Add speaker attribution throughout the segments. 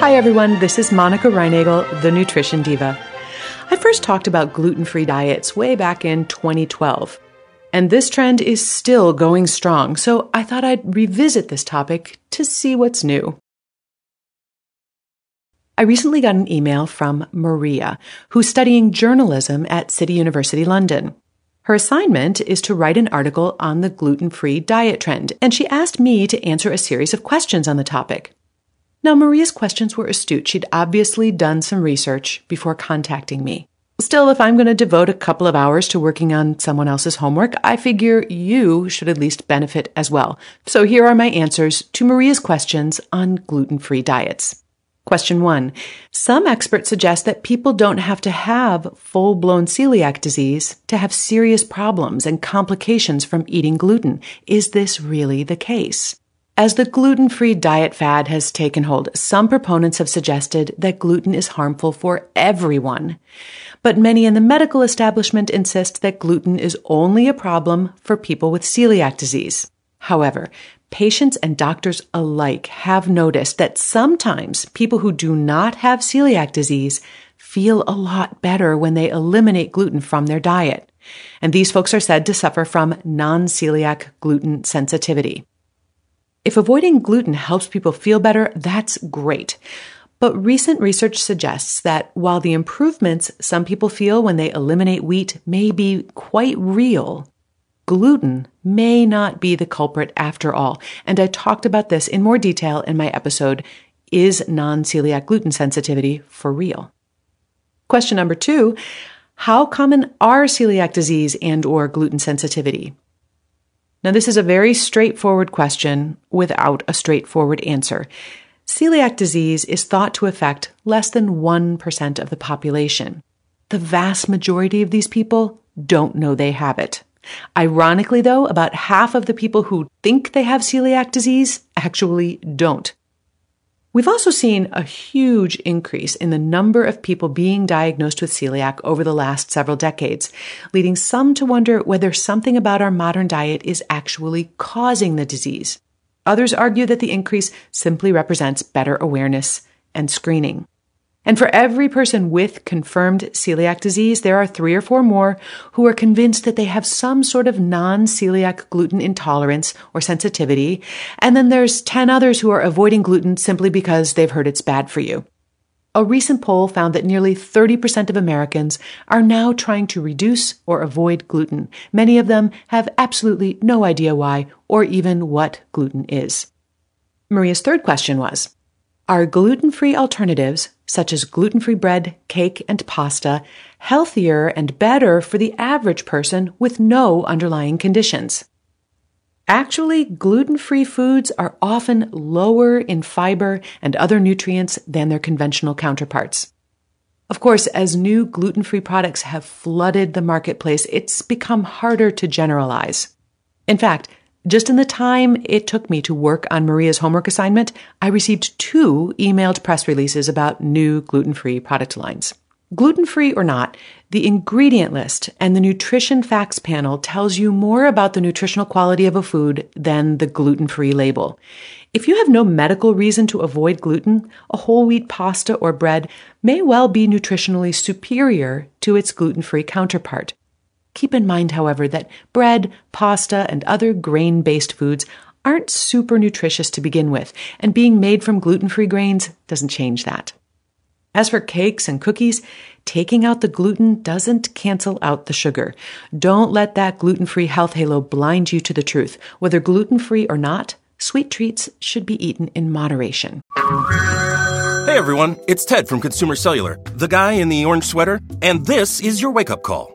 Speaker 1: Hi, everyone. This is Monica Reinagel, the Nutrition Diva. I first talked about gluten free diets way back in 2012. And this trend is still going strong, so I thought I'd revisit this topic to see what's new. I recently got an email from Maria, who's studying journalism at City University London. Her assignment is to write an article on the gluten free diet trend, and she asked me to answer a series of questions on the topic. Now, Maria's questions were astute. She'd obviously done some research before contacting me. Still, if I'm going to devote a couple of hours to working on someone else's homework, I figure you should at least benefit as well. So here are my answers to Maria's questions on gluten free diets. Question one. Some experts suggest that people don't have to have full blown celiac disease to have serious problems and complications from eating gluten. Is this really the case? As the gluten free diet fad has taken hold, some proponents have suggested that gluten is harmful for everyone. But many in the medical establishment insist that gluten is only a problem for people with celiac disease. However, patients and doctors alike have noticed that sometimes people who do not have celiac disease feel a lot better when they eliminate gluten from their diet. And these folks are said to suffer from non-celiac gluten sensitivity. If avoiding gluten helps people feel better, that's great. But recent research suggests that while the improvements some people feel when they eliminate wheat may be quite real, gluten may not be the culprit after all. And I talked about this in more detail in my episode, Is Non-Celiac Gluten Sensitivity for Real? Question number two, how common are celiac disease and or gluten sensitivity? Now, this is a very straightforward question without a straightforward answer. Celiac disease is thought to affect less than 1% of the population. The vast majority of these people don't know they have it. Ironically, though, about half of the people who think they have celiac disease actually don't. We've also seen a huge increase in the number of people being diagnosed with celiac over the last several decades, leading some to wonder whether something about our modern diet is actually causing the disease. Others argue that the increase simply represents better awareness and screening. And for every person with confirmed celiac disease, there are three or four more who are convinced that they have some sort of non-celiac gluten intolerance or sensitivity. And then there's 10 others who are avoiding gluten simply because they've heard it's bad for you. A recent poll found that nearly 30% of Americans are now trying to reduce or avoid gluten. Many of them have absolutely no idea why or even what gluten is. Maria's third question was, are gluten free alternatives, such as gluten free bread, cake, and pasta, healthier and better for the average person with no underlying conditions? Actually, gluten free foods are often lower in fiber and other nutrients than their conventional counterparts. Of course, as new gluten free products have flooded the marketplace, it's become harder to generalize. In fact, just in the time it took me to work on Maria's homework assignment, I received two emailed press releases about new gluten free product lines. Gluten free or not, the ingredient list and the nutrition facts panel tells you more about the nutritional quality of a food than the gluten free label. If you have no medical reason to avoid gluten, a whole wheat pasta or bread may well be nutritionally superior to its gluten free counterpart. Keep in mind, however, that bread, pasta, and other grain based foods aren't super nutritious to begin with, and being made from gluten free grains doesn't change that. As for cakes and cookies, taking out the gluten doesn't cancel out the sugar. Don't let that gluten free health halo blind you to the truth. Whether gluten free or not, sweet treats should be eaten in moderation.
Speaker 2: Hey everyone, it's Ted from Consumer Cellular, the guy in the orange sweater, and this is your wake up call.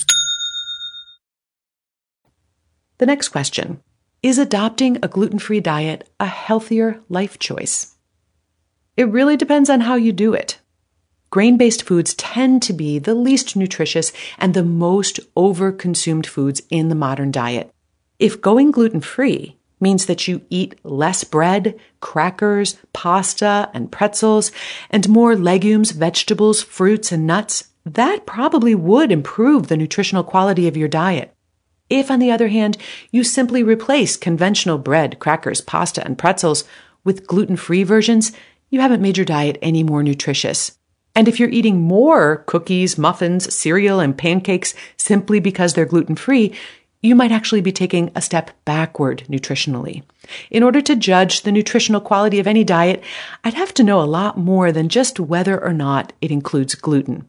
Speaker 1: The next question Is adopting a gluten free diet a healthier life choice? It really depends on how you do it. Grain based foods tend to be the least nutritious and the most overconsumed foods in the modern diet. If going gluten free means that you eat less bread, crackers, pasta, and pretzels, and more legumes, vegetables, fruits, and nuts, that probably would improve the nutritional quality of your diet. If, on the other hand, you simply replace conventional bread, crackers, pasta, and pretzels with gluten free versions, you haven't made your diet any more nutritious. And if you're eating more cookies, muffins, cereal, and pancakes simply because they're gluten free, you might actually be taking a step backward nutritionally. In order to judge the nutritional quality of any diet, I'd have to know a lot more than just whether or not it includes gluten.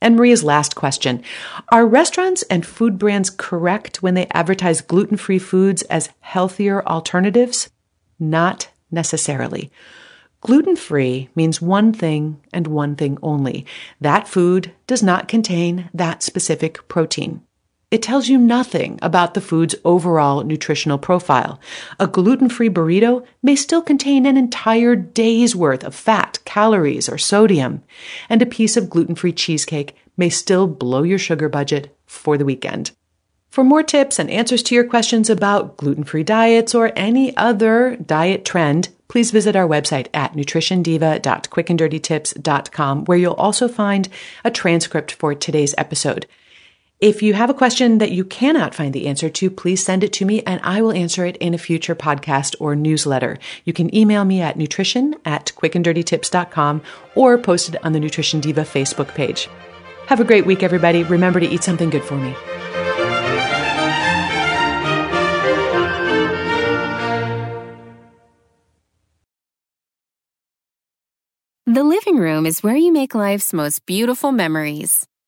Speaker 1: And Maria's last question Are restaurants and food brands correct when they advertise gluten free foods as healthier alternatives? Not necessarily. Gluten free means one thing and one thing only. That food does not contain that specific protein. It tells you nothing about the food's overall nutritional profile. A gluten free burrito may still contain an entire day's worth of fat, calories, or sodium, and a piece of gluten free cheesecake may still blow your sugar budget for the weekend. For more tips and answers to your questions about gluten free diets or any other diet trend, please visit our website at nutritiondiva.quickanddirtytips.com, where you'll also find a transcript for today's episode. If you have a question that you cannot find the answer to, please send it to me and I will answer it in a future podcast or newsletter. You can email me at nutrition at quickanddirtytips.com or post it on the Nutrition Diva Facebook page. Have a great week, everybody. Remember to eat something good for me.
Speaker 3: The living room is where you make life's most beautiful memories.